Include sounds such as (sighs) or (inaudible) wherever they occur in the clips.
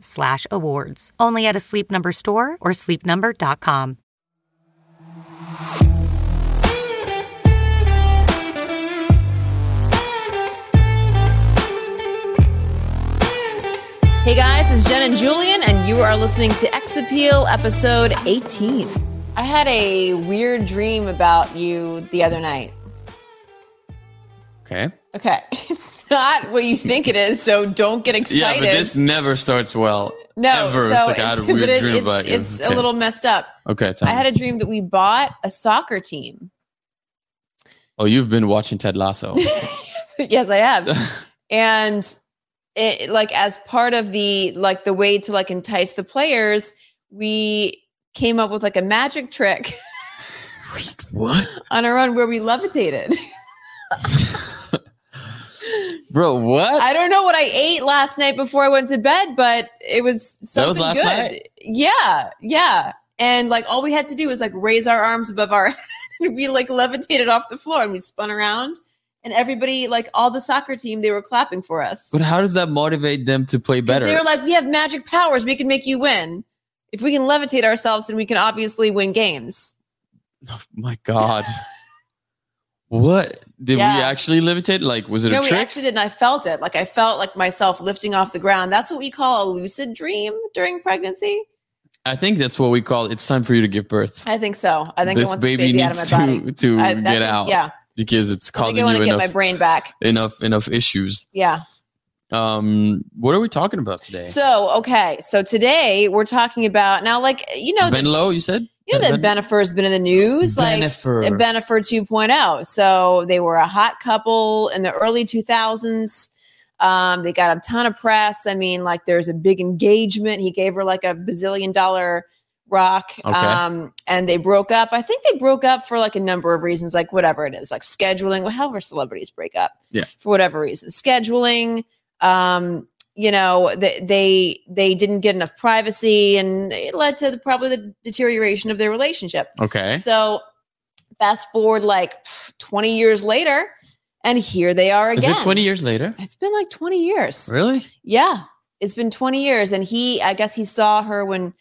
slash awards. Only at a Sleep Number store or sleepnumber.com. Hey guys, it's Jen and Julian, and you are listening to X Appeal episode 18. I had a weird dream about you the other night. Okay. Okay, (laughs) it's not what you think it is, so don't get excited. Yeah, but this never starts well. no, ever. so it's like I had a (laughs) weird it- dream it's, about you. it's Okay. a little messed up. Okay, tell I me. had a dream that we bought a soccer team. oh, you've been watching Ted Lasso. (laughs) yes, I have. and it, like as part of the like the way to like entice the players, we came up with like a magic trick what? on our own where we levitated. Bro, what? I don't know what I ate last night before I went to bed, but it was something That was last good. night? Yeah, yeah. And like all we had to do was like raise our arms above our (laughs) head and we like levitated off the floor and we spun around and everybody like all the soccer team they were clapping for us. but how does that motivate them to play better? They were like, we have magic powers. We can make you win. If we can levitate ourselves, then we can obviously win games. (laughs) oh my God. (laughs) what? Did we Yeah. actually levitate? Like, was it a no, a we actually did, and I felt it. Like I felt like myself lifting off the ground. That's what we call a lucid dream during pregnancy. I think that's what we call it's time for you to give birth. I think so. I think I this want baby, this baby out of needs to, to I- I get think- out Yeah, because it's I think causing I want you to get my brain back. enough enough issues. Yeah. Um, what are we talking about today? So okay, so today we're talking about now, like you know, ben Low, you said? you know that ben- Bennifer has been in the news, like Bennifer. and Bennifer 2.0. So they were a hot couple in the early 2000s. Um, they got a ton of press. I mean, like there's a big engagement. He gave her like a bazillion dollar rock. Okay. Um, and they broke up. I think they broke up for like a number of reasons, like whatever it is, like scheduling, however celebrities break up. Yeah. For whatever reason. Scheduling, um, you know, they, they they didn't get enough privacy and it led to the, probably the deterioration of their relationship. Okay. So fast forward like 20 years later, and here they are Is again. it 20 years later? It's been like 20 years. Really? Yeah. It's been 20 years. And he, I guess he saw her when,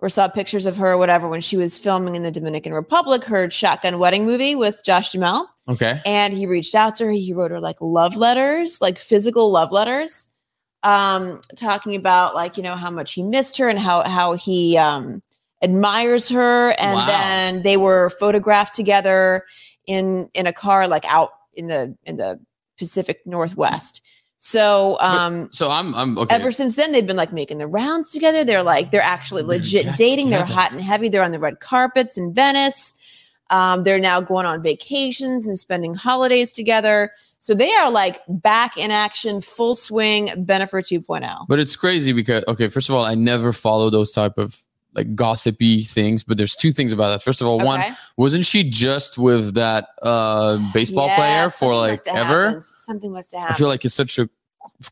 or saw pictures of her or whatever when she was filming in the Dominican Republic, her shotgun wedding movie with Josh Duhamel. Okay. And he reached out to her. He wrote her like love letters, like physical love letters, um, talking about like, you know, how much he missed her and how, how he, um, admires her. And Wow. then they were photographed together in, in a car, like out in the, in the Pacific Northwest. So, um, So I'm I'm okay. ever since then they've been like making the rounds together they're like they're actually They're legit get dating they're hot and heavy they're on the red carpets in venice um, they're now going on vacations and spending holidays together so they are like back in action full swing Bennifer 2.0 but it's crazy because okay, first of all, I never follow those type of like gossipy things, but there's two things about that. First of all, one, wasn't she just with that uh baseball Yeah, player for like ever? happened. something must have I feel like it's such a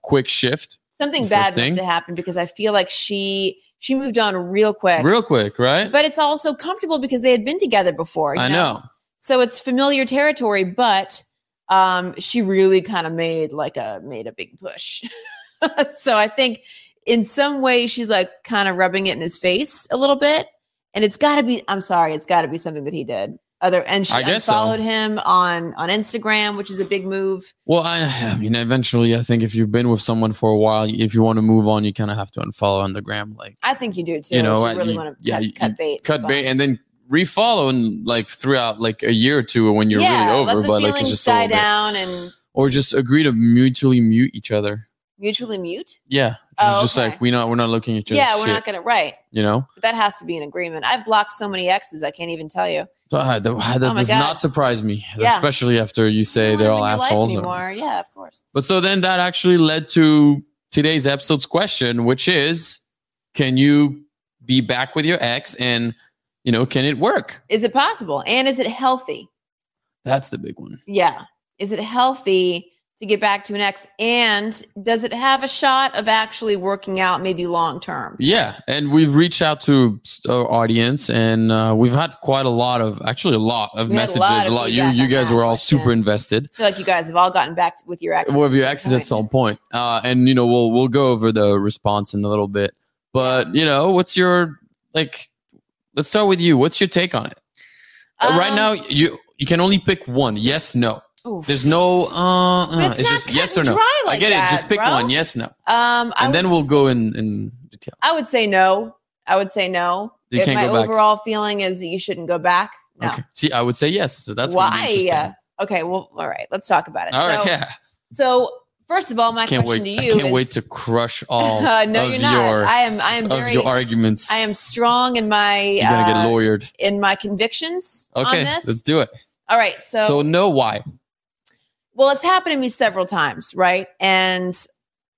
quick shift. Something bad must have happened because i feel like she she moved on real quick. Real quick, right? but it's also comfortable because they had been together before you I know. so it's familiar territory but um she really kind of made like a made a big push. (laughs) So i think in some way she's like kind of rubbing it in his face a little bit and it's got to be i'm sorry it's got to be something that he did Other and she I guess so. him on on Instagram, which is a big move. Well, I, I mean, eventually, I think if you've been with someone for a while, if you want to move on, you kind of have to unfollow on the gram, like I think you do too. You know, if you really want to yeah, cut, you- cut bait. cut bait, and then refollow and like throughout like a year or two when you're yeah, really over, but like it's just die down and or just agree to mutually mute each other. Mutually mute. Yeah, just, Oh, just okay. like we not we're not looking at each Yeah, we're shit, not gonna right. you know. But that has to be an agreement. I've blocked so many exes, I can't even tell you. Ah, that that Oh does God. not surprise me, Yeah. especially after you You say don't they're all them in your assholes. or- anymore. Yeah, of course. But so then that actually led to today's episode's question, which is can you be back with your ex and you know, can it work? Is it possible? And is it healthy? That's the big one. Yeah. Is it healthy to get back to an ex? And does it have a shot of actually working out maybe long term? Yeah, and we've reached out to our audience, and uh, we've had quite a lot of, actually, a lot of We had a messages. lot A lot. You, you guys were all super invested. I feel like you guys have all gotten back to, with your exes. with your exes at some point. Uh, and you know, we'll we'll go over the response in a little bit. But you know, what's your like? Let's start with you. What's your take on it? Uh, right Um, now, you you can only pick one. Yes, no. Oof. There's no. Uh, uh, it's, it's, just yes or no. like I get that, it. Just pick bro. one. Yes, no, Um, I and then we'll s- go in in detail. I would say no. I would say no. You if can't my go back. overall feeling is that you shouldn't go back, no. Okay. See, I would say yes. So that's Why? Okay, well, all right. Let's talk about it. All so, right. Yeah. so first of all, my can't wait. question to you I can't is, wait to crush all Uh, (laughs) no, of you're not. your I am. I am of very. your arguments. I am strong in my You're gonna uh, get lawyered. in my convictions Okay, on this. let's do it. all right. So, So no, why? Well, it's happened to me several times, right? And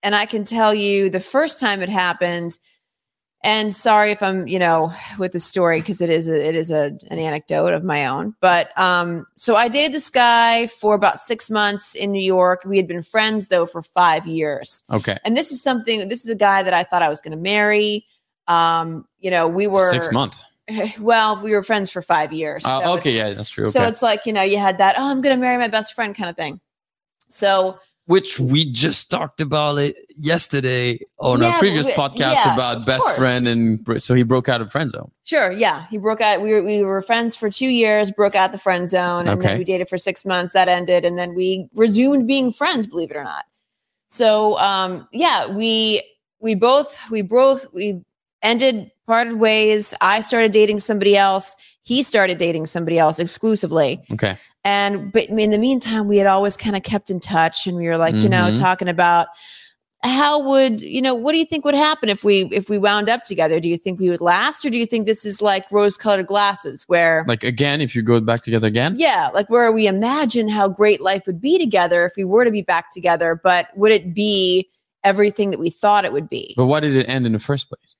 and I can tell you the first time it happened. And sorry if I'm, you know, with the story because it is a, it is a an anecdote of my own. But um, so I dated this guy for about six months in New York. We had been friends though for five years. Okay. And this is something. This is a guy that I thought I was going to marry. Um, you know, we were Six months. (laughs) Well, we were friends for five years. Uh, so okay, yeah, that's true. So it's like you know, you had that. Oh, I'm going to marry my best friend kind of thing. So Which we just talked about it yesterday on Yeah, our previous we- podcast yeah, about best course. friend, and so he broke out of friend zone. Sure, yeah. He broke out. We were we were friends for two years, broke out the friend zone, and Okay. then we dated for six months. That ended, and then we resumed being friends. Believe it or not. So, um, yeah, we we both we both we ended parted ways. I started dating somebody else. He started dating somebody else exclusively. Okay. And but in the meantime, we had always kind of kept in touch, and we were like, you know, Mhm. talking about how would you know what do you think would happen if we if we wound up together do you think we would last or do you think this is like rose colored glasses where Like again, if you go back together again, yeah like where we imagine how great life would be together if we were to be back together but would it be everything that we thought it would be but why did it end in the first place?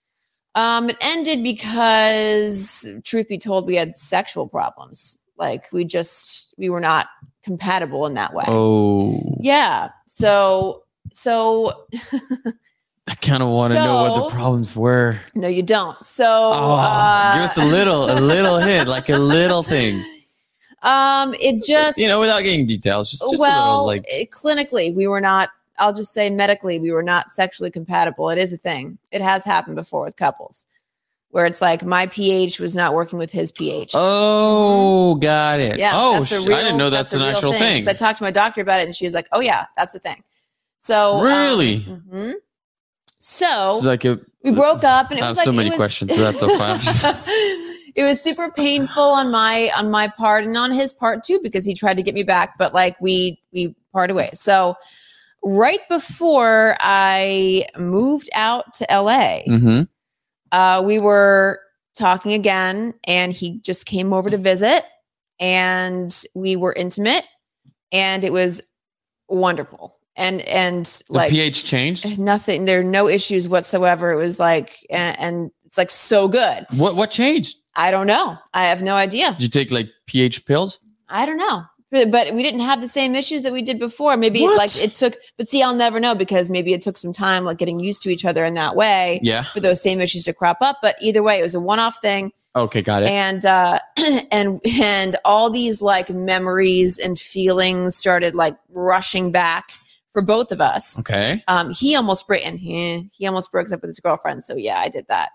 Um it ended because truth be told we had sexual problems like we just we were not compatible in that way Oh, yeah so so (laughs) I kind of want to know what the problems were. no you don't so Oh, uh, give us a little, a little hint, like a little thing. (laughs) um it just You know, without getting details, just, just a well little like. it- clinically we were not i'll just say medically we were not sexually compatible it is a thing it has happened before with couples where it's like my ph was not working with his pH. Oh, got it. Yeah. Oh, real- I didn't know that's, a an actual thing. I talked to my doctor about it and she was like, oh, yeah, that's the thing. So, um, Really? mhm. So, It's like a. we broke up and it I have was like, so many was- questions, (laughs) so that's so fun. it was super painful on my on my part and on his part too because he tried to get me back but like we we parted ways so right before i moved out to la hmm uh, we were talking again and he just came over to visit and we were intimate and it was wonderful. And and The like pH changed. nothing there are no issues whatsoever. It was like and, and it's like so good. What what changed? i don't know. I have no idea. Did you take like pH pills? i don't know but, we didn't have the same issues that we did before maybe What? like it took but see i'll never know because maybe it took some time like getting used to each other in that way Yeah. for those same issues to crop up but either way it was a one-off thing Okay, got it. and uh (clears throat) and and all these like memories and feelings started like rushing back for both of us okay. um he almost break and he, he almost broke up with his girlfriend so yeah i did that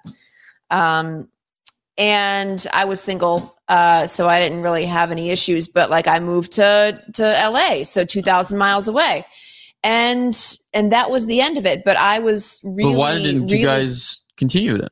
um and I was single, uh, so I didn't really have any issues. But like I moved to to LA, so two thousand miles away, and and that was the end of it. But I was really, but why didn't really, you guys continue then?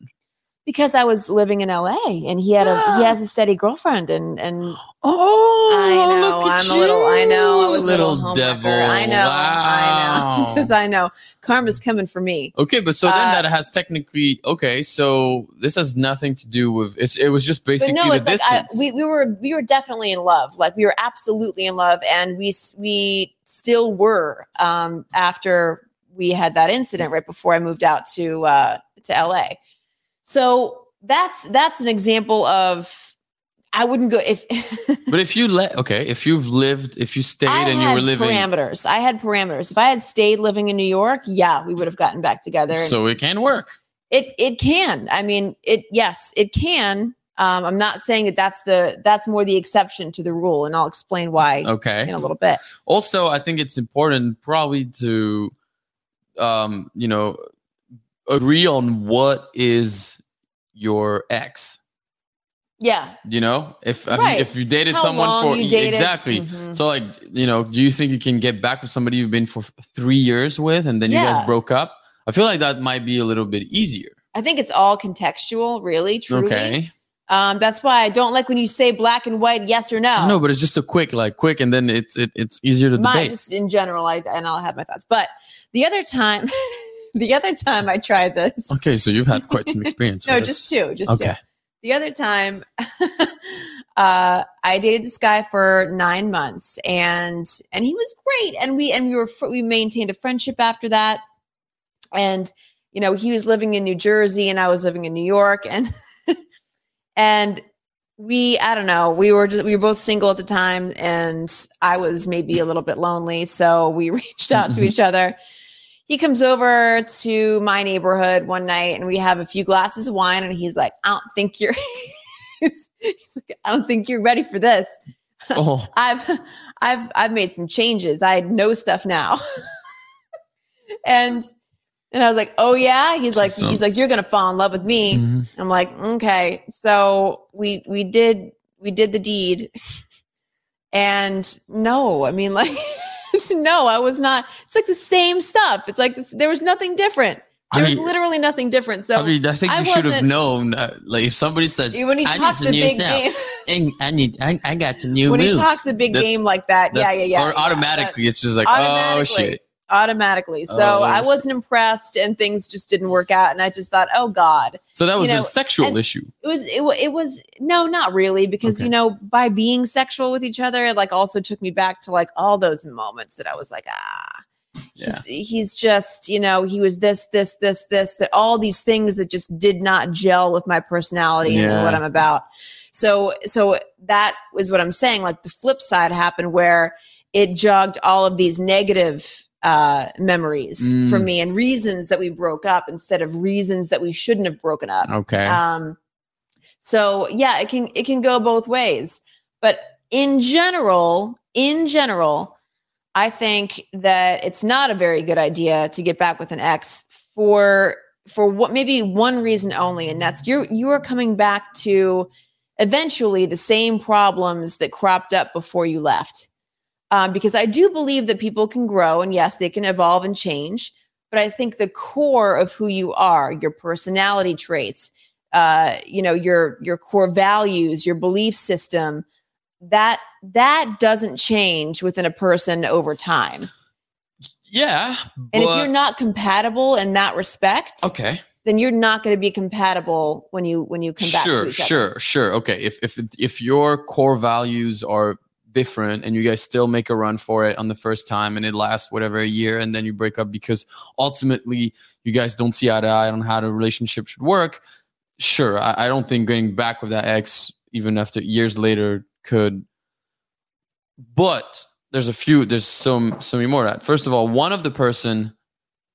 Because I was living in LA, and he had a he has a steady girlfriend, and and Oh, I know look at I'm a little I know I you, was a little, homewrecker. devil. I know I know (laughs) because I know karma's coming for me. Okay, but so then Uh, that has technically okay. So this has nothing to do with it's. It was just basically no, the it's like I, we we were we were definitely in love. Like we were absolutely in love, and we we still were um, after we had that incident right before I moved out to uh, to LA. So that's that's an example of I wouldn't go if (laughs) but if you let okay, if you've lived, if you stayed I and you were living, parameters. I had parameters. If I had stayed living in New York, yeah, we would have gotten back together. So it can work. it it can. I mean, it yes, it can. Um, I'm not saying that that's the that's more the exception to the rule, and I'll explain why Okay. in a little bit. also i think it's important probably to um you know agree on what is your ex Yeah. you know if if, Right. you, if you dated How someone for dated. exactly Mhm. so like you know do you think you can get back with somebody you've been for three years with and then you guys broke up i feel like that might be a little bit easier I think it's all contextual, really, truly. okay Um, that's why I don't like when you say black and white, yes or no. no but it's just a quick like quick and then it's it, it's easier to my debate just in general, I and I'll have my thoughts. But the other time, (laughs) (laughs) the other time I tried this. okay so you've had quite some (laughs) experience No, just two, just two. the other time (laughs) uh i dated this guy for nine months and and he was great and we and we were we maintained a friendship after that and you know he was living in new jersey and i was living in new york and and we i don't know we were just we were both single at the time and i was maybe a little bit lonely so we reached out to Mhm. each other he comes over to my neighborhood one night and we have a few glasses of wine and he's like i don't think you're (laughs) he's like i don't think you're ready for this. (laughs) Oh. I've i've i've made some changes. I know stuff now. (laughs) And and i was like oh yeah? He's like So- he's like you're gonna fall in love with me. Mhm. i'm like okay. So we we did we did the deed. And no i mean like no i was not it's like the same stuff it's like this, there was nothing different I there was mean- literally nothing different so I mean, I think I you should have known. Uh, like, if somebody says, when he I need talks some a big stuff. game "And I need, I, I got some new when he talks a big That's- game like that yeah yeah yeah Or yeah, automatically, it's just like, oh shit. Automatically. So Oh, i wasn't impressed and things just didn't work out and i just thought oh god. So that was know, a sexual issue. it was it, it was no not really because Okay. you know by being sexual with each other it like also took me back to like all those moments that i was like ah he's, he's just you know he was this this this this that all these things that just did not gel with my personality and what i'm about. So so that was what i'm saying. Like the flip side happened where it jogged all of these negative uh memories Mm. for me and reasons that we broke up instead of reasons that we shouldn't have broken up Okay. um, so yeah, it can it can go both ways. But in general, in general, I think that it's not a very good idea to get back with an ex for for what maybe one reason only, and that's you're you are coming back to eventually the same problems that cropped up before you left. Um, because I do believe that people can grow and yes, they can evolve and change. But I think the core of who you are, your personality traits, uh, you know, your your core values, your belief system, that that doesn't change within a person over time. yeah. And if you're not compatible in that respect, okay. then you're not going to be compatible when you when you come back Sure, to each other. sure, sure. Okay. If if if your core values are different and you guys still make a run for it on the first time and it lasts whatever a year and then you break up because ultimately you guys don't see eye to eye on how the relationship should work. Sure i, I don't think going back with that ex even after years later could but there's a few there's some so many more that first of all one of the person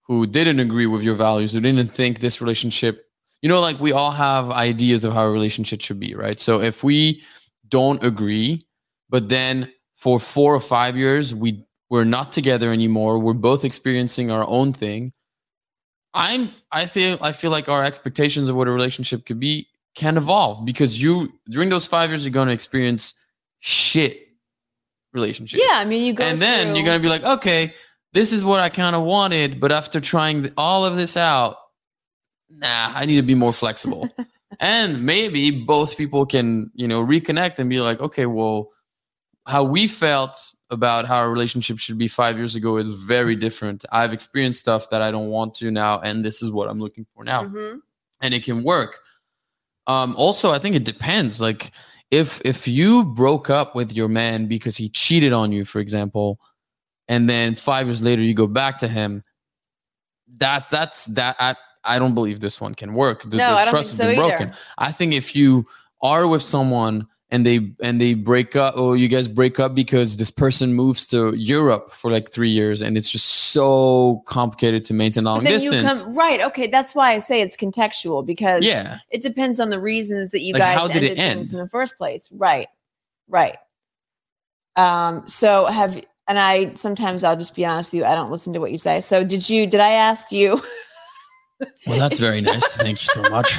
who didn't agree with your values who didn't think this relationship you know like we all have ideas of how a relationship should be right? So if we don't agree but then for four or five years we we're not together anymore we're both experiencing our own thing i'm i feel i feel like our expectations of what a relationship could be can evolve because you during those five years you're going to experience shit relationships. Yeah, I mean, you go and then through- you're going to be like, okay, this is what I kind of wanted, but after trying all of this out, nah, I need to be more flexible. (laughs) and maybe both people can, you know, reconnect and be like, okay, well, how we felt about how our relationship should be five years ago is very different. I've experienced stuff that I don't want to now, and this is what I'm looking for now Mhm. and it can work. Um, also, I think it depends. Like if if you broke up with your man because he cheated on you, for example, and then five years later you go back to him, that that's that. I, I don't believe this one can work. The, No, the I don't trust think has so been either. broken. I think if you are with someone and they and they break up or you guys break up because this person moves to Europe for like three years and it's just so complicated to maintain long distance. come right. Okay, that's why I say it's contextual because yeah. it depends on the reasons that you Like, guys how did it ended things in the first place. Right. Right. Um, so have and I sometimes I'll just be honest with you, I don't listen to what you say. So did you did I ask you Well, that's very nice. (laughs) Thank you so much.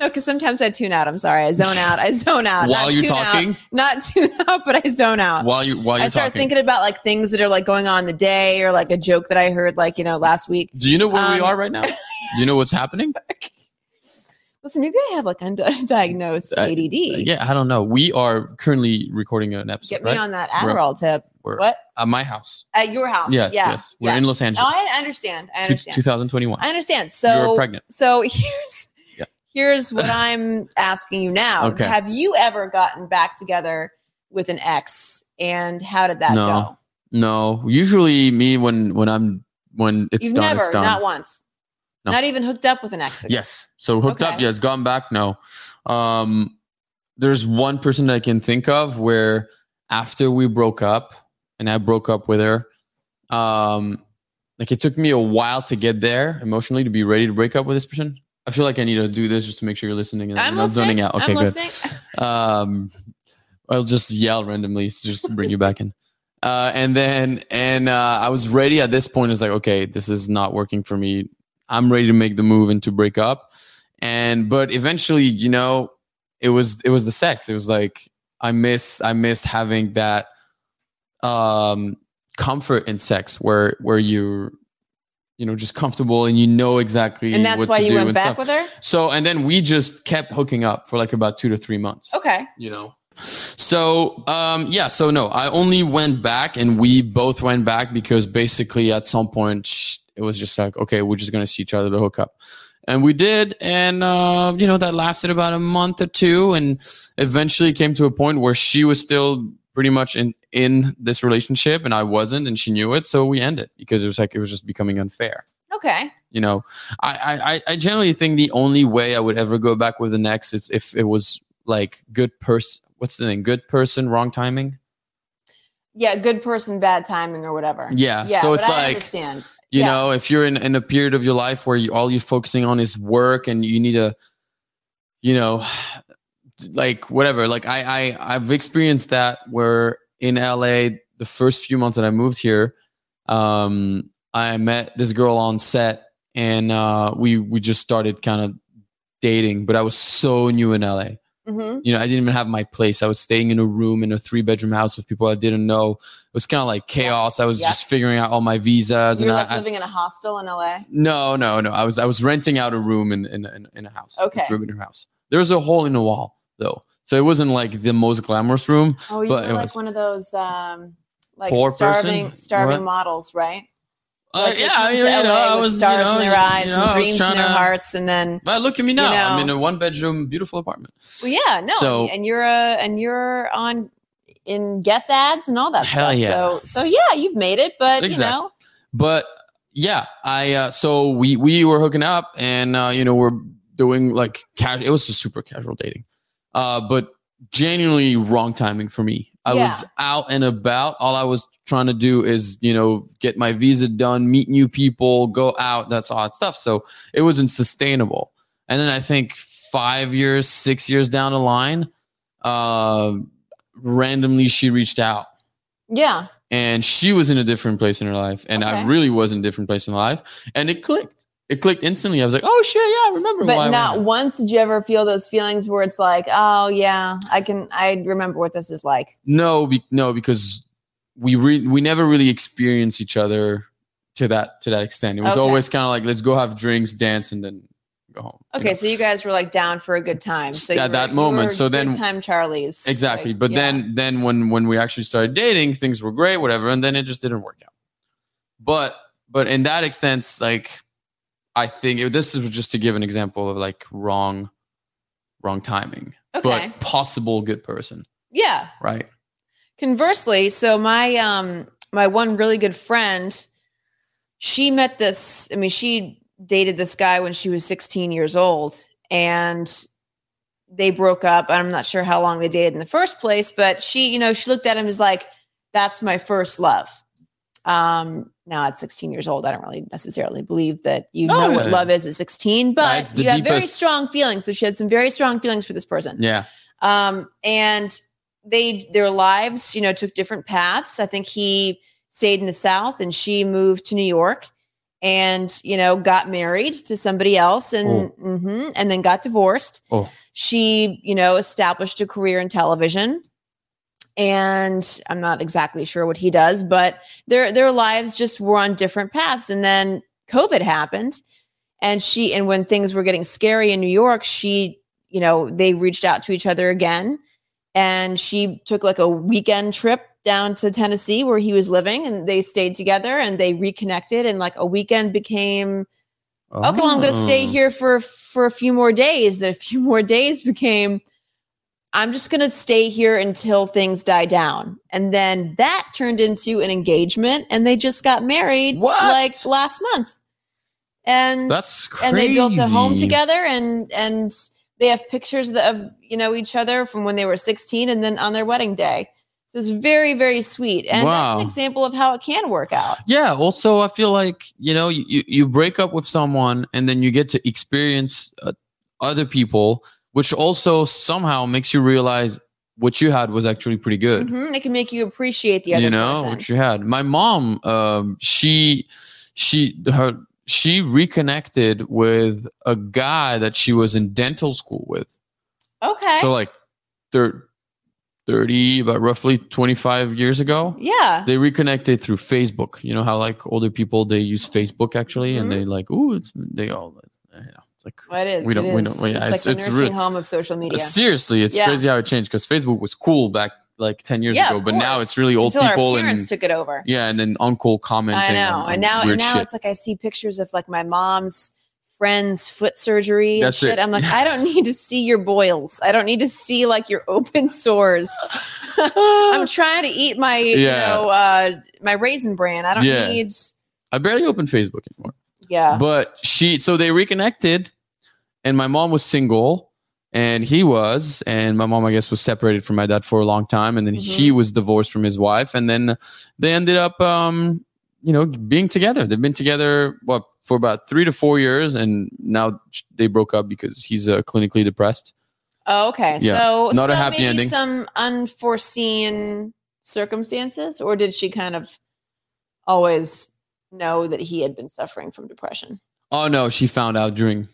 No, because sometimes I tune out. I'm sorry. I zone out. I (laughs) zone out. While Not you're tune out, talking, not tune (laughs) out, but I zone out. while you while you're talking. I start talking. thinking about like things that are like going on in the day or like a joke that I heard like, you know, last week. Do you know where we Um, are right now? Do (laughs) you know what's happening? Listen, maybe I have like undiagnosed Uh, ADD. Yeah, I don't know. We are currently recording an episode, Get me right? on that We're- Adderall tip. We're What? at my house. At your house. Yes, yeah. yes. We're yeah. in Los Angeles. I understand. I understand. 2021. I understand. So you're pregnant. So here's. Here's what (laughs) I'm asking you now. Okay. Have you ever gotten back together with an ex and how did that No. go? No, usually me when when I'm when it's You've done, never, it's done. not once. No. Not even hooked up with an ex. Yes. So hooked up, yes. Gone back, no. Um, there's one person that I can think of where after we broke up and I broke up with her, um, like it took me a while to get there emotionally to be ready to break up with this person. I feel like I need to do this just to make sure you're listening and I'm not listening. zoning out. Okay, I'm good. listening. (laughs) Um, I'll just yell randomly to just bring you back in. Uh, and then, and uh, I was ready at this point. It's like, okay, this is not working for me. I'm ready to make the move and to break up. And but eventually, you know, it was it was the sex. It was like I miss I miss having that um comfort in sex where where you're you know just comfortable and you know exactly And that's why you went back stuff. with her? So and then we just kept hooking up for like about two to three months Okay. you know so um yeah so no i only went back and we both went back because basically at some point it was just like okay we're just gonna see each other to hook up and we did and uh you know that lasted about a month or two and eventually came to a point where she was still pretty much in in this relationship and i wasn't and she knew it so we ended because it was like it was just becoming unfair Okay. you know I, I I- generally think the only way i would ever go back with an ex is if it was like good person what's the name good person wrong timing Yeah, good person, bad timing or whatever. yeah, Yeah. so it's I like understand. you Yeah. know if you're in, in a period of your life where you, all you're focusing on is work and you need to you know (sighs) like whatever like i i i've experienced that where in la the first few months that i moved here um i met this girl on set and uh we we just started kind of dating but i was so new in la Mhm. you know i didn't even have my place i was staying in a room in a three bedroom house with people i didn't know it was kind of like chaos i was Yeah. just figuring out all my visas You're and like I, living in a hostel in LA. no, no, no. I was I was renting out a room in in, in, a house. Okay. room in her house. There was a hole in the wall though, so it wasn't like the most glamorous room. Oh, you But were it like was- one of those um like starving person? starving What? models, right? Uh, Like they yeah, I mean, you know, I with was stars you know, in their you eyes know, and dreams in their to- hearts, and then But look at me now. I'm in a one bedroom, beautiful apartment. well, yeah, no, So- and you're uh, and you're on in guest ads and all that Hell stuff. yeah. So so yeah, you've made it, but Exactly. you know, But yeah, I uh, so we we were hooking up, and uh, you know we're doing like casual. It was just super casual dating, uh, but genuinely wrong timing for me. I Yeah. was out and about. All I was trying to do is you know get my visa done, meet new people, go out. That's all that stuff. So it wasn't sustainable. And then I think five years, six years down the line, uh, randomly she reached out yeah, and she was in a different place in her life and i really was in a different place in life and it clicked it clicked instantly. I was like, oh shit, yeah, I remember. But I not went. once did you ever feel those feelings where it's like, oh yeah, I can, I remember what this is like. No, be, no, because we re- we never really experienced each other to that to that extent. It was Okay. always kind of like let's go have drinks, dance, and then go home. you Okay, know? so you guys were like down for a good time. So At you were- that moment, so then- time Charlie's exactly. like, but yeah. then then when when we actually started dating, things were great, whatever, and then it just didn't work out. But but in that extent, like I think it, this is just to give an example of like wrong wrong timing, okay, but possible good person, yeah. right? Conversely, so my um my one really good friend, she met this. I mean, she dated this guy when she was 16 years old, and they broke up. I'm not sure how long they dated in the first place, but she, you know, she looked at him as like, "That's my first love." Um, now at 16 years old, I don't really necessarily believe that you Oh, know what love is at 16, but you have very strong feelings. So she had some very strong feelings for this person Yeah. um, and they their lives you know took different paths i think he stayed in the south and she moved to new york and you know got married to somebody else and mhm, and then got divorced Oh. she you know established a career in television and i'm not exactly sure what he does but their their lives just were on different paths. And then covid happened and she and when things were getting scary in new york she you know they reached out to each other again. And she took like a weekend trip down to tennessee where he was living and they stayed together and they reconnected and like a weekend became okay well i'm going to stay Oh. here for for a few more days. Then a few more days became i'm just going to stay here until things die down and then that turned into an engagement and they just got married What? like last month and That's crazy. and they built a home together and and they have pictures of, of you know each other from when they were 16 and then on their wedding day so it's very very sweet and that's an example of how it can work out Yeah. Also, I feel like you know you you- you break up with someone and then you get to experience uh, other people, which also somehow makes you realize what you had was actually pretty good. Mhm, it can make you appreciate the other you know person what you had. My mom, um, she she her she reconnected with a guy that she was in dental school with. okay So like, thir- thirty, about roughly twenty five years ago. yeah they reconnected through Facebook. You know how like older people they use Facebook actually, and Mhm. they like, ooh, it's they all. Yeah, it's like Well, it is we don't- it we don't- yeah, it's, it's- like it's the nursing real- home of social media seriously, it's Yeah. crazy how it changed because Facebook was cool back like ten years Yeah, ago, but now it's really old until people our and took it over yeah, and then uncle commenting. I know. and now, and now shit. it's like I see pictures of like my mom's friend's foot surgery and That's shit. it. I'm like, (laughs) I don't need to see your boils. I don't need to see like your open sores. (laughs) I'm trying to eat my, you Yeah. know, uh, my raisin bran. I don't Yeah. need. I barely open Facebook anymore. Yeah. But she, so they reconnected, and my mom was single, and he was, and my mom, I guess, was separated from my dad for a long time, and then Mm-hmm. he was divorced from his wife, and then they ended up, um, you know, being together. They've been together what for about three to four years, and now they broke up because he's uh, clinically depressed. Oh, okay. Yeah. So Not a happy maybe ending. Some unforeseen circumstances, or did she kind of always know that he had been suffering from depression? Oh no, she found out during.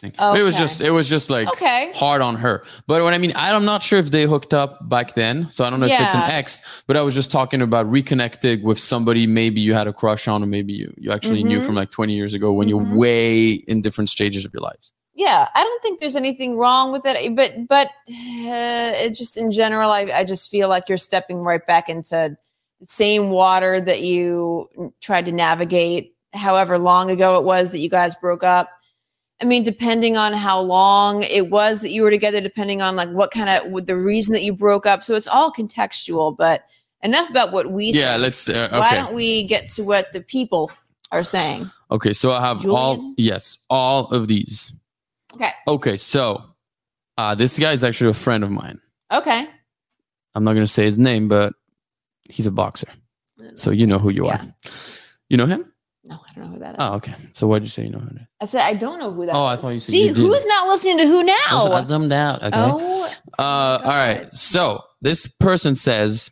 thing. It was just, it was just like. Okay. hard on her. But what I mean, I'm not sure if they hooked up back then. So I don't know if it's an Yeah. ex, but I was just talking about reconnecting with somebody maybe you had a crush on, or maybe you, you actually knew Mhm. from like 20 years ago when Mhm. you're way in different stages of your lives. Yeah, I don't think there's anything wrong with it, but but uh, (sighs) it just in general, I I just feel like you're stepping right back into same water that you tried to navigate, however long ago it was that you guys broke up. I mean, depending on how long it was that you were together, depending on like what kind of the reason that you broke up, so it's all contextual. But enough about what we. Yeah, think. let's. Uh, Why don't we get to what the people are saying? Okay, so I have all. Yes, all of these. Okay. Okay, so uh, this guy is actually a friend of mine. Okay. I'm not going to say his name, but he's a boxer. So you know who you Yeah. are. You know him? No, I don't know who that is. Oh, okay. So why'd you say you know him? I said I don't know who that Oh, I thought you said See, you who's not listening to who now? I zoomed out. Okay. Oh, Uh, all right. So this person says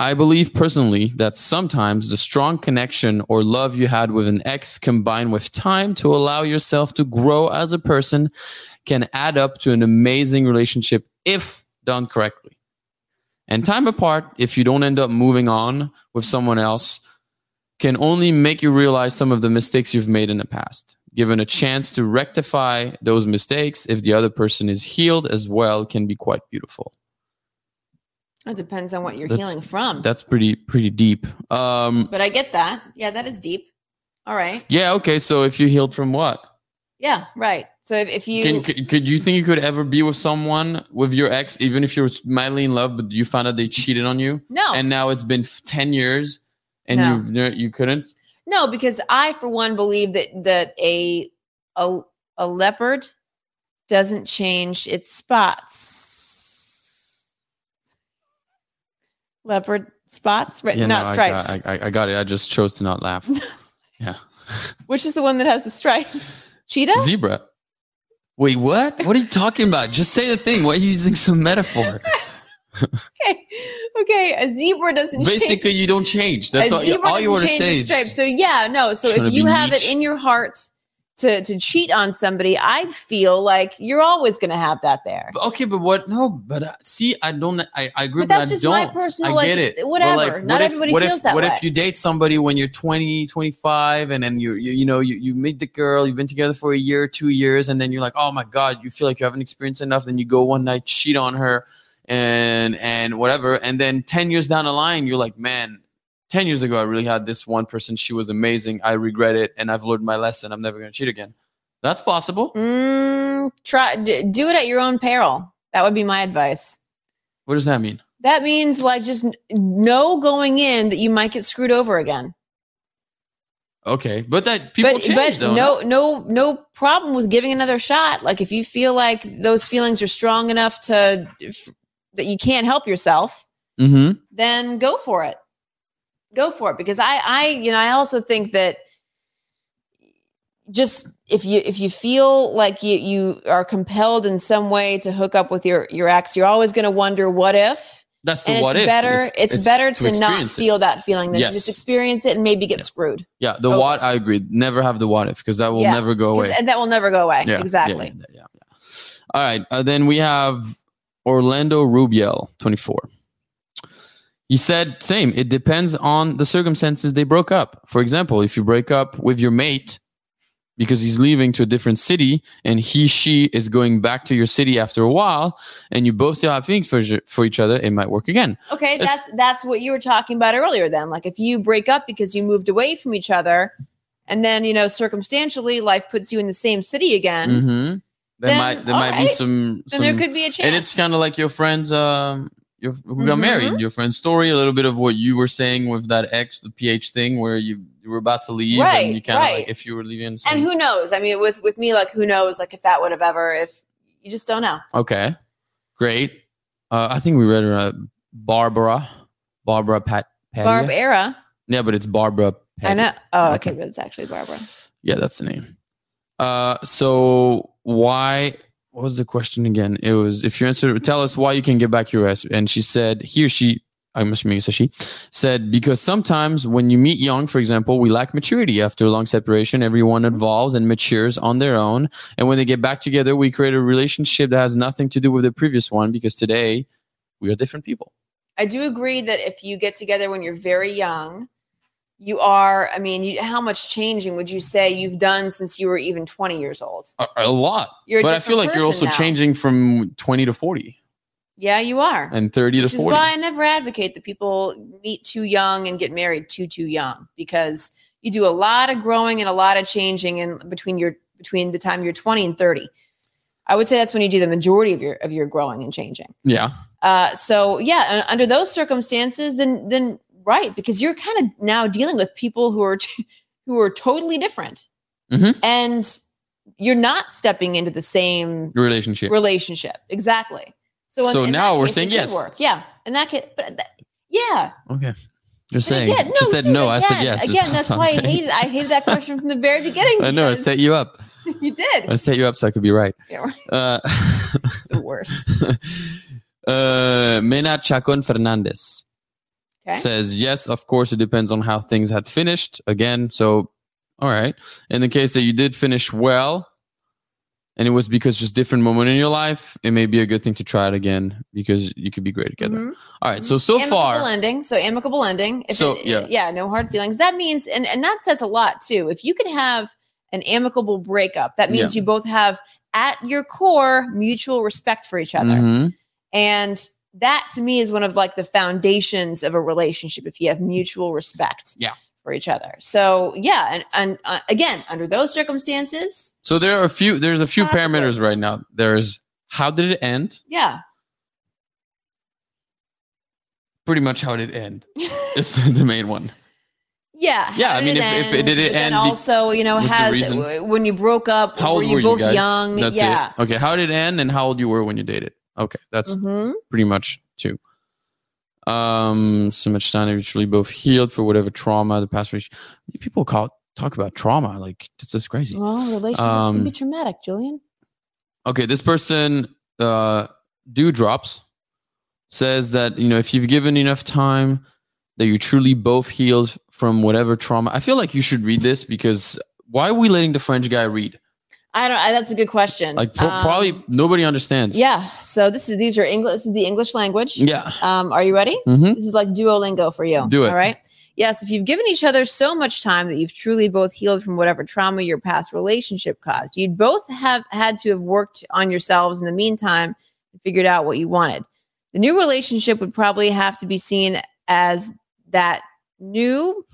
I believe personally that sometimes the strong connection or love you had with an ex combined with time to allow yourself to grow as a person can add up to an amazing relationship if done correctly. And time apart, if you don't end up moving on with someone else, can only make you realize some of the mistakes you've made in the past. Given a chance to rectify those mistakes, if the other person is healed as well, can be quite beautiful. It depends on what you're That's- healing from. That's pretty pretty deep. Um, but I get that. Yeah, that is deep. All right. yeah. Okay. So if you healed from what? Yeah, right. So if, if you Can, could, could you think you could ever be with someone with your ex, even if you're madly in love, but you found out they cheated on you, no and now it's been ten years, and No. you you couldn't? no because I for one believe that that a a a leopard doesn't change its spots. Leopard spots, right? Yeah, not no, I stripes. got- I, I, I got it. I just chose to not laugh. (laughs) yeah. Which is the one that has the stripes? (laughs) Cheetah. Zebra. Wait, what? What are you talking about? Just say the thing. Why are you using some metaphor? (laughs) okay, okay. A zebra doesn't change. Basically, change. you don't change. That's a all, zebra all you want to say. Is. So yeah, no. So if you have it in your heart to to cheat on somebody, I feel like you're always going to have that there. okay, but what? No, but uh, see, I don't. I, I agree, But but, that's I just my don't. personal, I like, get it. But, whatever. like, Not what if- everybody what feels if, that What way. if you date somebody when you're 20, 25, and then you, you, you know, you, you meet the girl, you've been together for a year, two years, and then you're like, oh my god, you feel like you haven't experienced enough. Then you go one night, cheat on her, and and whatever, and then ten years down the line, you're like, man. 10 years ago, I really had this one person. She was amazing. I regret it. And I've learned my lesson. I'm never going to cheat again. That's possible. Mm, try d- do it at your own peril. That would be my advice. What does that mean? That means like just know going in that you might get screwed over again. Okay. But that people but change, but though. no no no problem with giving another shot. Like if you feel like those feelings are strong enough to f- that you can't help yourself, Mm-hmm. then go for it. Go for it because I I you know I also think that just if you if you feel like you you are compelled in some way to hook up with your your ex, you're always going to wonder what if. That's the And what it's if. better it's, better to to, not experience it. feel that feeling than Yes. to just experience it and maybe get Yeah. screwed. Yeah, the Okay. what I agree. Never have the what if because that will Yeah, never go away. And that will never go away. Yeah, exactly. Yeah, yeah, yeah. All right. Uh, then we have Orlando Rubiel, 24. He said, same. It depends on the circumstances they broke up. For example, if you break up with your mate because he's leaving to a different city and he, she is going back to your city after a while and you both still have feelings for, each- for each other, it might work again. Okay, It's- that's that's what you were talking about earlier then. Like if you break up because you moved away from each other and then, you know, circumstantially life puts you in the same city again, hmm There Then, might there might be right. some, then there could be a chance. and it's kind of like your friends um your, who got Mhm. married your friend's story a little bit of what you were saying with that ex the ph thing where you, you were about to leave Right, and you kind of right. like if you were leaving and who knows? I mean, with with me, like who knows like if that would have ever if you just don't know. okay great uh i think we read her uh, barbara barbara pat Padilla? Barb era. yeah but it's barbara I know. Oh, Okay. okay, but it's actually Barbara. yeah that's the name uh so why what was the question again? It was if you answer tell us why you can get back your ass and she said he or she i'm assuming it's a she said because sometimes when you meet young for example we lack maturity. After a long separation everyone evolves and matures on their own. And when they get back together we create a relationship that has nothing to do with the previous one because today we are different people. I do agree that if you get together when you're very young, you are, I mean, you, how much changing would you say you've done since you were even 20 years old? a, a lot You're a but i feel like you're also now. changing from 20 to 40 Yeah, you are. and 30 Which to is 40 why I never advocate that people meet too young and get married too too young because you do a lot of growing and a lot of changing in between your between the time you're 20 and 30. I would say that's when you do the majority of your of your growing and changing. yeah Uh, so yeah, and under those circumstances, then then right because you're kind of now dealing with people who are t- (laughs) who are totally different, Mhm. and you're not stepping into the same relationship relationship exactly. So, So in now we're case, saying yes. Work. Yeah, and that could, but that, yeah. Okay. you're saying. again, just said dude, no. I said again- yes. Again, Just- that's why I hated. I hated that (laughs) question from the very beginning. I know. I set you up. (laughs) you did. I set you up so I could be right. Yeah, right. Uh, the worst. uh, Mena Chacon Fernandez. Okay. says yes of course it depends on how things had finished again so all right in the case that you did finish well and it was because just different moment in your life it may be a good thing to try it again because you could be great together Mhm. all right so so amicable far ending. So amicable ending. If So, it- yeah. yeah, no hard feelings. That means, and and that says a lot too. If you can have an amicable breakup, that means you both have at your core mutual respect for each other, Mhm. and that to me is one of like the foundations of a relationship. If you have mutual respect, Yeah. for each other. So yeah, and and uh, again, under those circumstances, so there are a few there's a few parameters right now there's how did it end yeah. pretty much how did it end (laughs) is the main one Yeah. Yeah, I mean, if- if it did it end also, you know, has when you broke up, How were old you were you both guys? young? that's yeah. it okay how did it end and how old you were when you dated okay that's hmm pretty much two. Um, so much time truly both healed for whatever trauma the past. Re- People call talk about trauma like it's just crazy. Well, relationships Um, can be traumatic, Julian. Okay, this person, uh, Dewdrops, says that you know if you've given enough time, that you truly both healed from whatever trauma. I feel like you should read this because why are we letting the French guy read? I don't. I, that's a good question. Like pro- Um, probably nobody understands. Yeah. So this is these are English. This is the English language. Yeah. Um, are you ready? Mm-hmm. This is like Duolingo for you. Do it. All right. Yes, if you've given each other so much time that you've truly both healed from whatever trauma your past relationship caused, you'd both have had to have worked on yourselves in the meantime and figured out what you wanted. The new relationship would probably have to be seen as that new.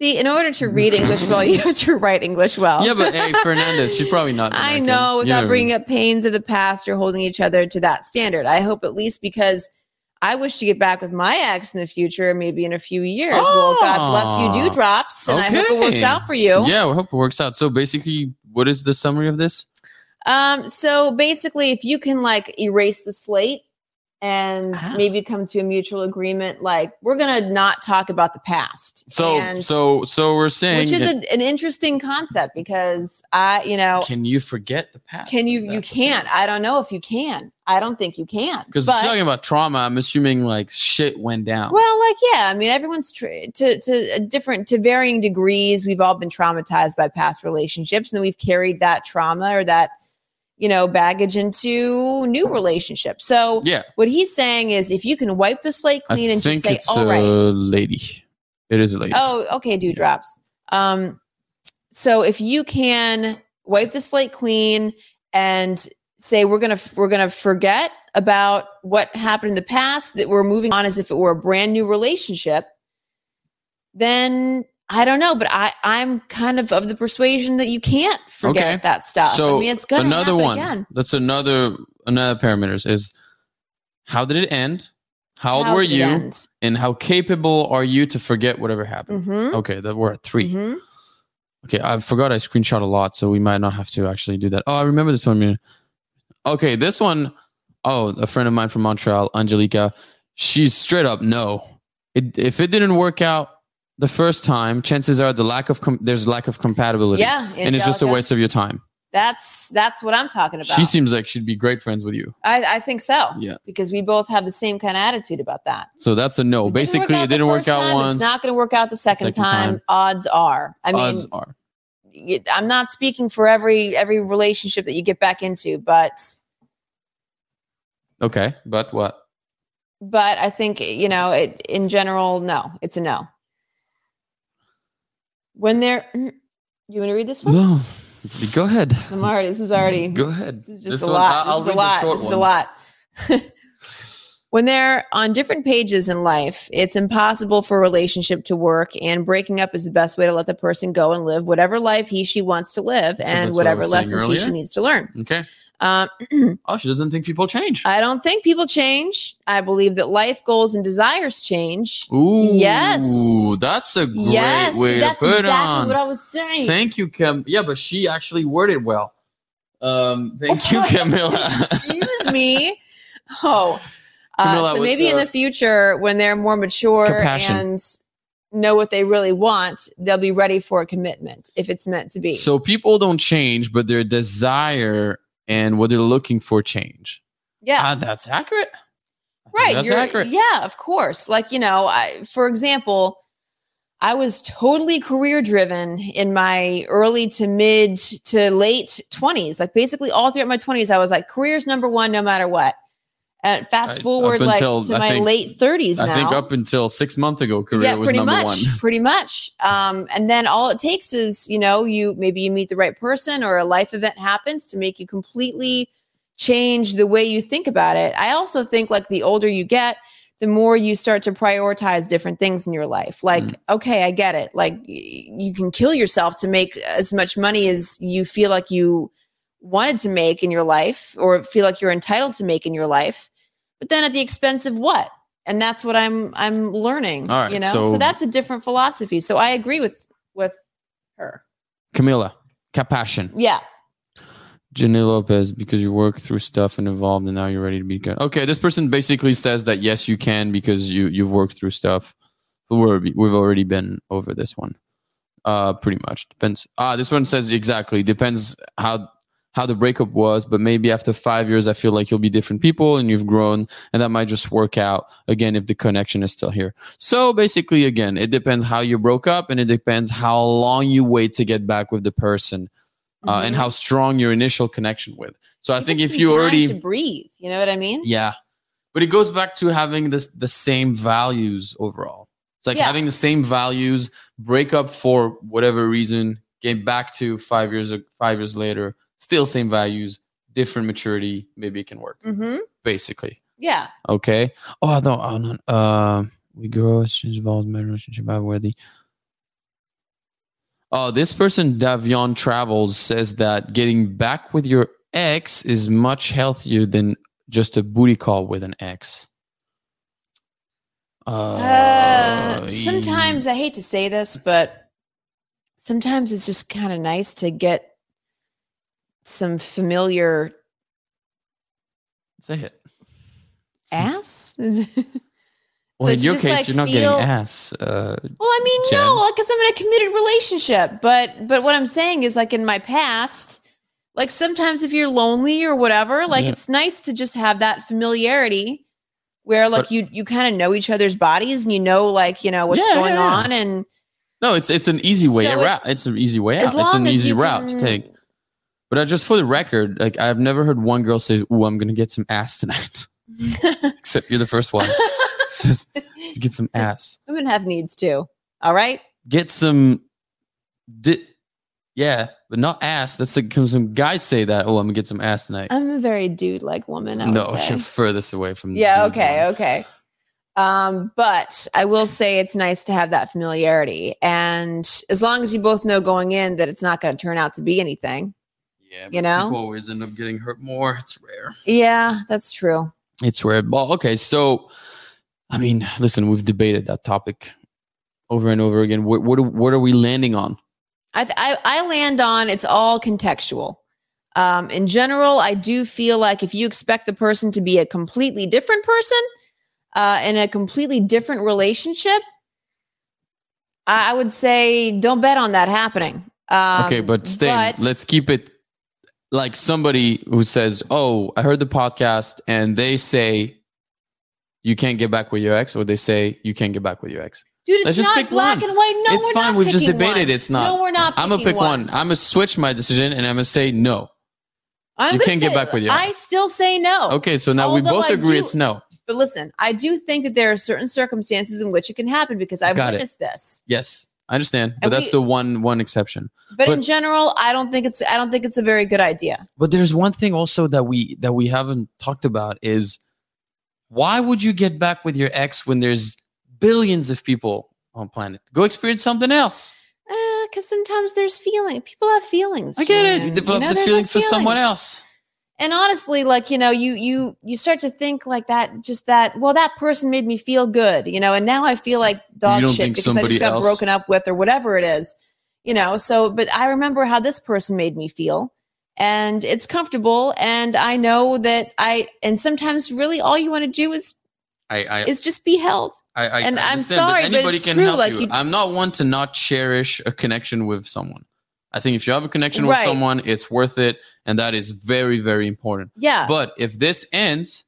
See, in order to read English well, (laughs) you have to write English well. Yeah, but hey, Fernandez, she's probably not. (laughs) I American. know, You without I bringing up pains of the past or holding each other to that standard. I hope at least because I wish to get back with my ex in the future, maybe in a few years. well, God bless you, Ah, dewdrops, and I hope it works out for you. Yeah, we hope it works out. So basically, what is the summary of this? Um, so basically, if you can like erase the slate and Ah. maybe come to a mutual agreement, like we're gonna not talk about the past. So, And- so, so we're saying, which is a, an interesting concept because I, you know, can you forget the past? can you? You can't. I don't know if you can. I don't think you can. Because talking about trauma, I'm assuming like shit went down. Well, like yeah, I mean, everyone's tra- to to a different to varying degrees. We've all been traumatized by past relationships, and then we've carried that trauma or that you know baggage into new relationships. So yeah, what he's saying is, if you can wipe the slate I clean and think just say, it's "All a right, lady. It is a lady. oh, okay, dewdrops." Um, so if you can wipe the slate clean and say we're gonna we're gonna forget about what happened in the past that we're moving on as if it were a brand new relationship then i don't know but i i'm kind of of the persuasion that you can't forget Okay. that stuff So i mean it's gonna another one. again That's another another parameters is how did it end? How old How were you? end? And how capable are you to forget whatever happened? Mhm, Okay, that we're at 3 mhm. Okay, I forgot I screenshot a lot, so we might not have to actually do that. Oh, I remember this one. Okay, this one, oh, a friend of mine from Montreal, Angelica, she's straight up no. It, if it didn't work out the first time, chances are the lack of com- there's lack of compatibility, yeah and it's just a waste of your time. that's that's what i'm talking about She seems like she'd be great friends with you. I, I think so Yeah. because we both have the same kind of attitude about that So that's a no. It didn't Basically, out it didn't work out time, once. It's not going to work out the second, Second time. time. Odds are. I mean, Odds are. I'm not speaking for every every relationship that you get back into, but Okay, but what? but I think you know, it in general, no, it's a no. When they're, (clears throat) you want to read this one? No, go ahead. I'm already. This is already. Go ahead. This is just This a one- lot. I'll- I'll this is a lot. This is a lot. When they're on different pages in life, it's impossible for a relationship to work, and breaking up is the best way to let the person go and live whatever life he she wants to live, that's and whatever saying lessons he she needs to learn. Okay. Um, (clears throat) Oh, she doesn't think people change. I don't think people change. I believe that life goals and desires change. Ooh, Yes. that's a great yes, way that's to put exactly on. what I was saying. Thank you, Cam. Yeah, but she actually worded well. Um, thank you, (laughs) Camilla. Excuse me. Oh, uh, so what's maybe in the- the future, when they're more mature Compassion. and know what they really want, they'll be ready for a commitment if it's meant to be. so people don't change, but their desire and what they're looking for change. yeah, Ah, that's accurate. right That's you're, accurate. yeah of course like you know I, for example i was totally career driven in my early to mid to late 20s like basically all throughout my 20s i was like career's number one no matter what and fast forward up like until, to I my think- late 30s now I think up until six months ago, career yeah was pretty number much one. pretty much. Um, and then all it takes is you know you maybe you meet the right person or a life event happens to make you completely change the way you think about it. I also think like the older you get the more you start to prioritize different things in your life. Like Mm. okay i get it. Like you can kill yourself to make as much money as you feel like you wanted to make in your life or feel like you're entitled to make in your life but then at the expense of what and that's what i'm i'm learning All right, you know so, so- that's a different philosophy so i agree with with her Camila, compassion. yeah Jenny Lopez, because you work through stuff and evolved, and now you're ready to be good. Okay, this person basically says that yes, you can because you you've worked through stuff. We're, we've already been over this one. Uh, pretty much depends. Ah, this one says exactly depends how how the breakup was, but maybe after five years, I feel like you'll be different people and you've grown, and that might just work out again if the connection is still here. So basically, again, it depends how you broke up, and it depends how long you wait to get back with the person uh, and Mhm. how strong your initial connection with. So I think if you already, to breathe you know what i mean yeah, but it goes back to having this the same values overall. It's like Yeah. having the same values, break up for whatever reason, get back to five years five years later, still same values, different maturity. Maybe it can work. mm-hmm. Basically, yeah okay. Oh no, oh no. Uh, we grow, change evolves, my relationship, I'm worthy. Oh, this person, Davion Travels, says that getting back with your ex is much healthier than just a booty call with an ex. Uh, Uh, sometimes I hate to say this, but sometimes it's just kind of nice to get some familiar say it. ass. (laughs) Well, but in your case, like, you're not feel- getting ass. Uh, Well, I mean, Jen? no, because I'm in a committed relationship. But but what I'm saying is, like in my past, like sometimes if you're lonely or whatever, like Yeah. it's nice to just have that familiarity where like But- you you kind of know each other's bodies and you know like you know what's Yeah, going yeah, yeah. on and no, it's it's an easy way So it- It's an easy way out. It's an easy route can- to take. But uh, just for the record, like I've never heard one girl say, "Ooh, I'm gonna get some ass tonight." (laughs) Except you're the first one. (laughs) Says, "Let's get some ass. Women have needs too. All right. Get some." Di- yeah, but not ass. That's like 'cause some guys say that. Oh, I'm gonna get some ass tonight. I'm a very dude like woman. I no, you're furthest away from. Yeah. dude Okay. one. Okay. Um, but I will say it's nice to have that familiarity, and as long as you both know going in that it's not going to turn out to be anything. Yeah, You know? people always end up getting hurt more. It's rare. Yeah, that's true. It's rare. Well, okay, so I mean, listen, we've debated that topic over and over again. What what, are- what are we landing on? I, th- I I land on it's all contextual. Um, in general, I do feel like if you expect the person to be a completely different person uh, in a completely different relationship, I, I would say don't bet on that happening. Um, okay, but stay. let's keep it like somebody who says, "Oh, I heard the podcast, and they say you can't get back with your ex," or they say you can't get back with your ex. dude, it's let's just not pick black one. and white. No, it's fine. We've just debated. one. It's not. No, we're not. I'm gonna pick one. I'm gonna switch my decision, and I'm gonna say no. I'm You can't get back with your I still say no. Okay, so now we both I agree do- it's no. But listen, I do think that there are certain circumstances in which it can happen because I've Got it. witnessed this. Yes, I understand, but And that's we- the one one exception. But, in general, I don't think it's I don't think it's a very good idea. But there's one thing also that we that we haven't talked about is why would you get back with your ex when there's billions of people on planet? Go experience something else. Because Uh, sometimes there's feeling. People have feelings. I get it. You develop know, the feeling like, for someone else. And honestly, like you know, you you you start to think like that. Just that. Well, that person made me feel good, you know, and now I feel like dog shit because I just got else- broken up with or whatever it is, you know. So, but I remember how this person made me feel. And it's comfortable, and I know that I. And sometimes, really, all you want to do is I I, is just be held. I, I and I'm sorry, but anybody it's can true, help like you. you- I'm not one to not cherish a connection with someone. I think if you have a connection with someone, it's worth it, and that is very very important. Yeah, But if this ends,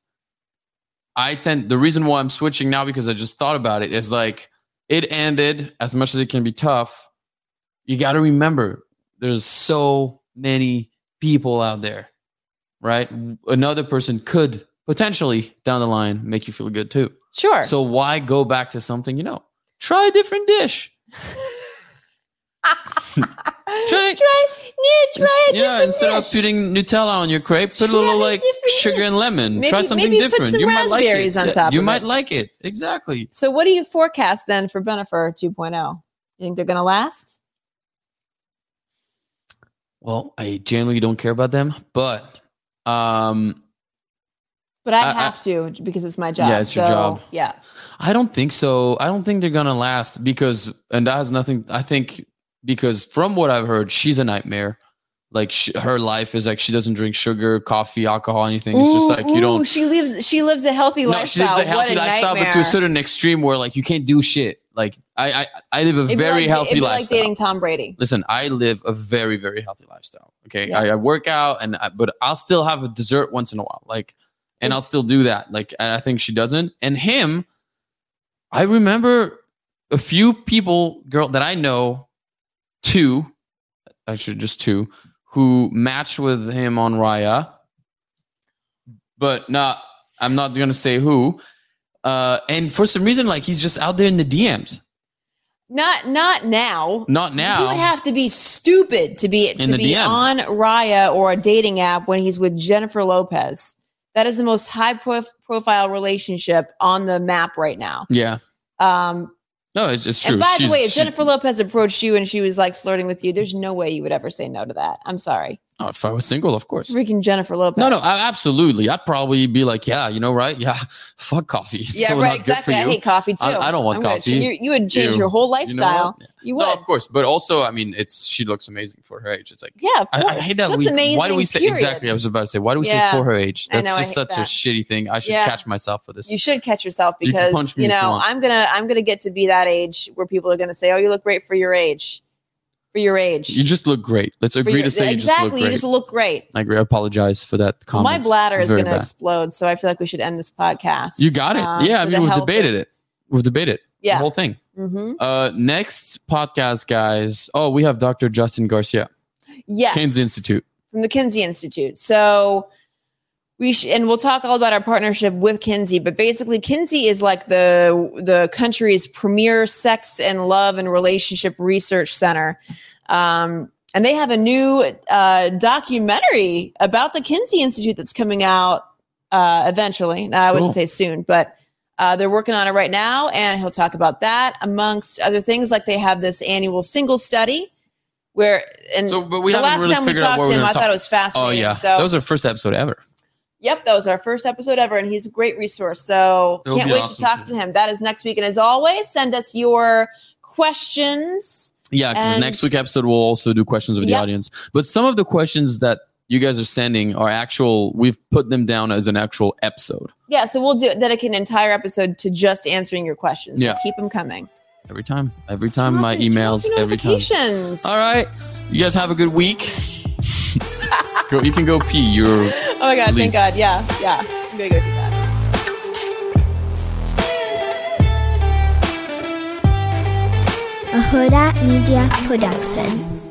I tend the reason why I'm switching now because I just thought about it is like it ended as much as it can be tough. You got to remember there's so many people out there, right? Another person could potentially down the line make you feel good too. Sure. So why go back to something you know? Try a different dish. (laughs) try, try, yeah, try a yeah, instead dish. of putting Nutella on your crepe, put a little like sugar dish. and lemon. Maybe- try something maybe put different. some you might like it. raspberries on top You might it. like it. Exactly. So, what do you forecast then for Bennifer 2.0? You think they're going to last? Well, I generally don't care about them, but um But I, I- I- have to because it's my job. Yeah, it's your job. Yeah. I don't think so. I don't think they're gonna last because, and that has nothing. I think because from what I've heard, she's a nightmare. Like sh her life is like she doesn't drink sugar, coffee, alcohol, anything. It's just like you ooh, don't. She lives. She lives a healthy No, she lives a healthy a lifestyle, nightmare. but to a certain extreme where like you can't do shit. Like I, I, I live a It'd very like, healthy be like lifestyle. dating Tom Brady. Listen, I live a very, very healthy lifestyle. Okay, Yeah. I, I work out, and I, but I'll still have a dessert once in a while. Like, and I'll still do that. Like, and I think she doesn't. And him, I remember a few people, girl that I know, two, actually just two, who matched with him on Raya, but not. I'm not gonna say who. Uh, and for some reason, like he's just out there in the DMs. Not not now. Not now. He would have to be stupid to be to be DMs. on Raya or a dating app when he's with Jennifer Lopez. That is the most high prof- profile relationship on the map right now. yeah. Um, No, it's, it's true. and by the way, if Jennifer Lopez approached you and she was like flirting with you, there's no way you would ever say no to that. I'm sorry, If I was single, of course. freaking Jennifer Lopez. No, no, I, absolutely. I'd probably be like, yeah, you know, right? Yeah, (laughs) fuck coffee. It's yeah, so right, exactly. good I for you. hate coffee too. I- I don't want I'm gonna- coffee. You, you would change Ew. your whole You know lifestyle. You, would. No, of course, but also, I mean, it's she looks amazing for her age. It's like yeah, of course. I hate that. She looks we, amazing. why do we say period. exactly? I was about to say, why do we Yeah. say for her age? I That's know, just such a shitty thing. I should Yeah. catch myself for this. You should catch yourself because you you know. I'm gonna I'm gonna get to be that age where people are gonna say, "Oh, you look great for your age, for your age." You just look great. Let's agree your- to say exactly. you just look great. You just look great. I agree. I apologize for that comment. My bladder is gonna explode, so I feel like we should end this podcast. You got it. um, yeah, I mean, we've debated it. We've debated Yeah. the whole thing. Mhm. Uh, next podcast, guys. Oh, we have Dr. Justin Garcia, Yes. Kinsey Institute. from the Kinsey Institute. So we sh- and we'll talk all about our partnership with Kinsey, but basically Kinsey is like the the country's premier sex and love and relationship research center. Um, and they have a new uh, documentary about the Kinsey Institute that's coming out uh, eventually. Now, I wouldn't Cool. say soon, but uh, they're working on it right now, and he'll talk about that amongst other things. Like they have this annual single study where, and So, but we the last really time we talked to him, I talk. thought it was fascinating. Oh fascinating. yeah, So, that was our first episode ever. Yep, that was our first episode ever, and he's a great resource. So, It'll can't wait awesome to talk too. to him. That is next week, and as always, send us your questions. Yeah, because next week episode we'll also do questions with the Yep. audience. But some of the questions that you guys are sending are actual. We've put them down as an actual episode Yeah, so we'll do dedicate an entire episode to just answering your questions. So Yeah. keep them coming. every time. Every time my Turn off- turn emails. Every time. All right, you guys have a good week. (laughs) go, you can go pee. You're Oh my god! Leave. Thank God. Yeah, yeah. I'm gonna go do that. a Huda Media Production.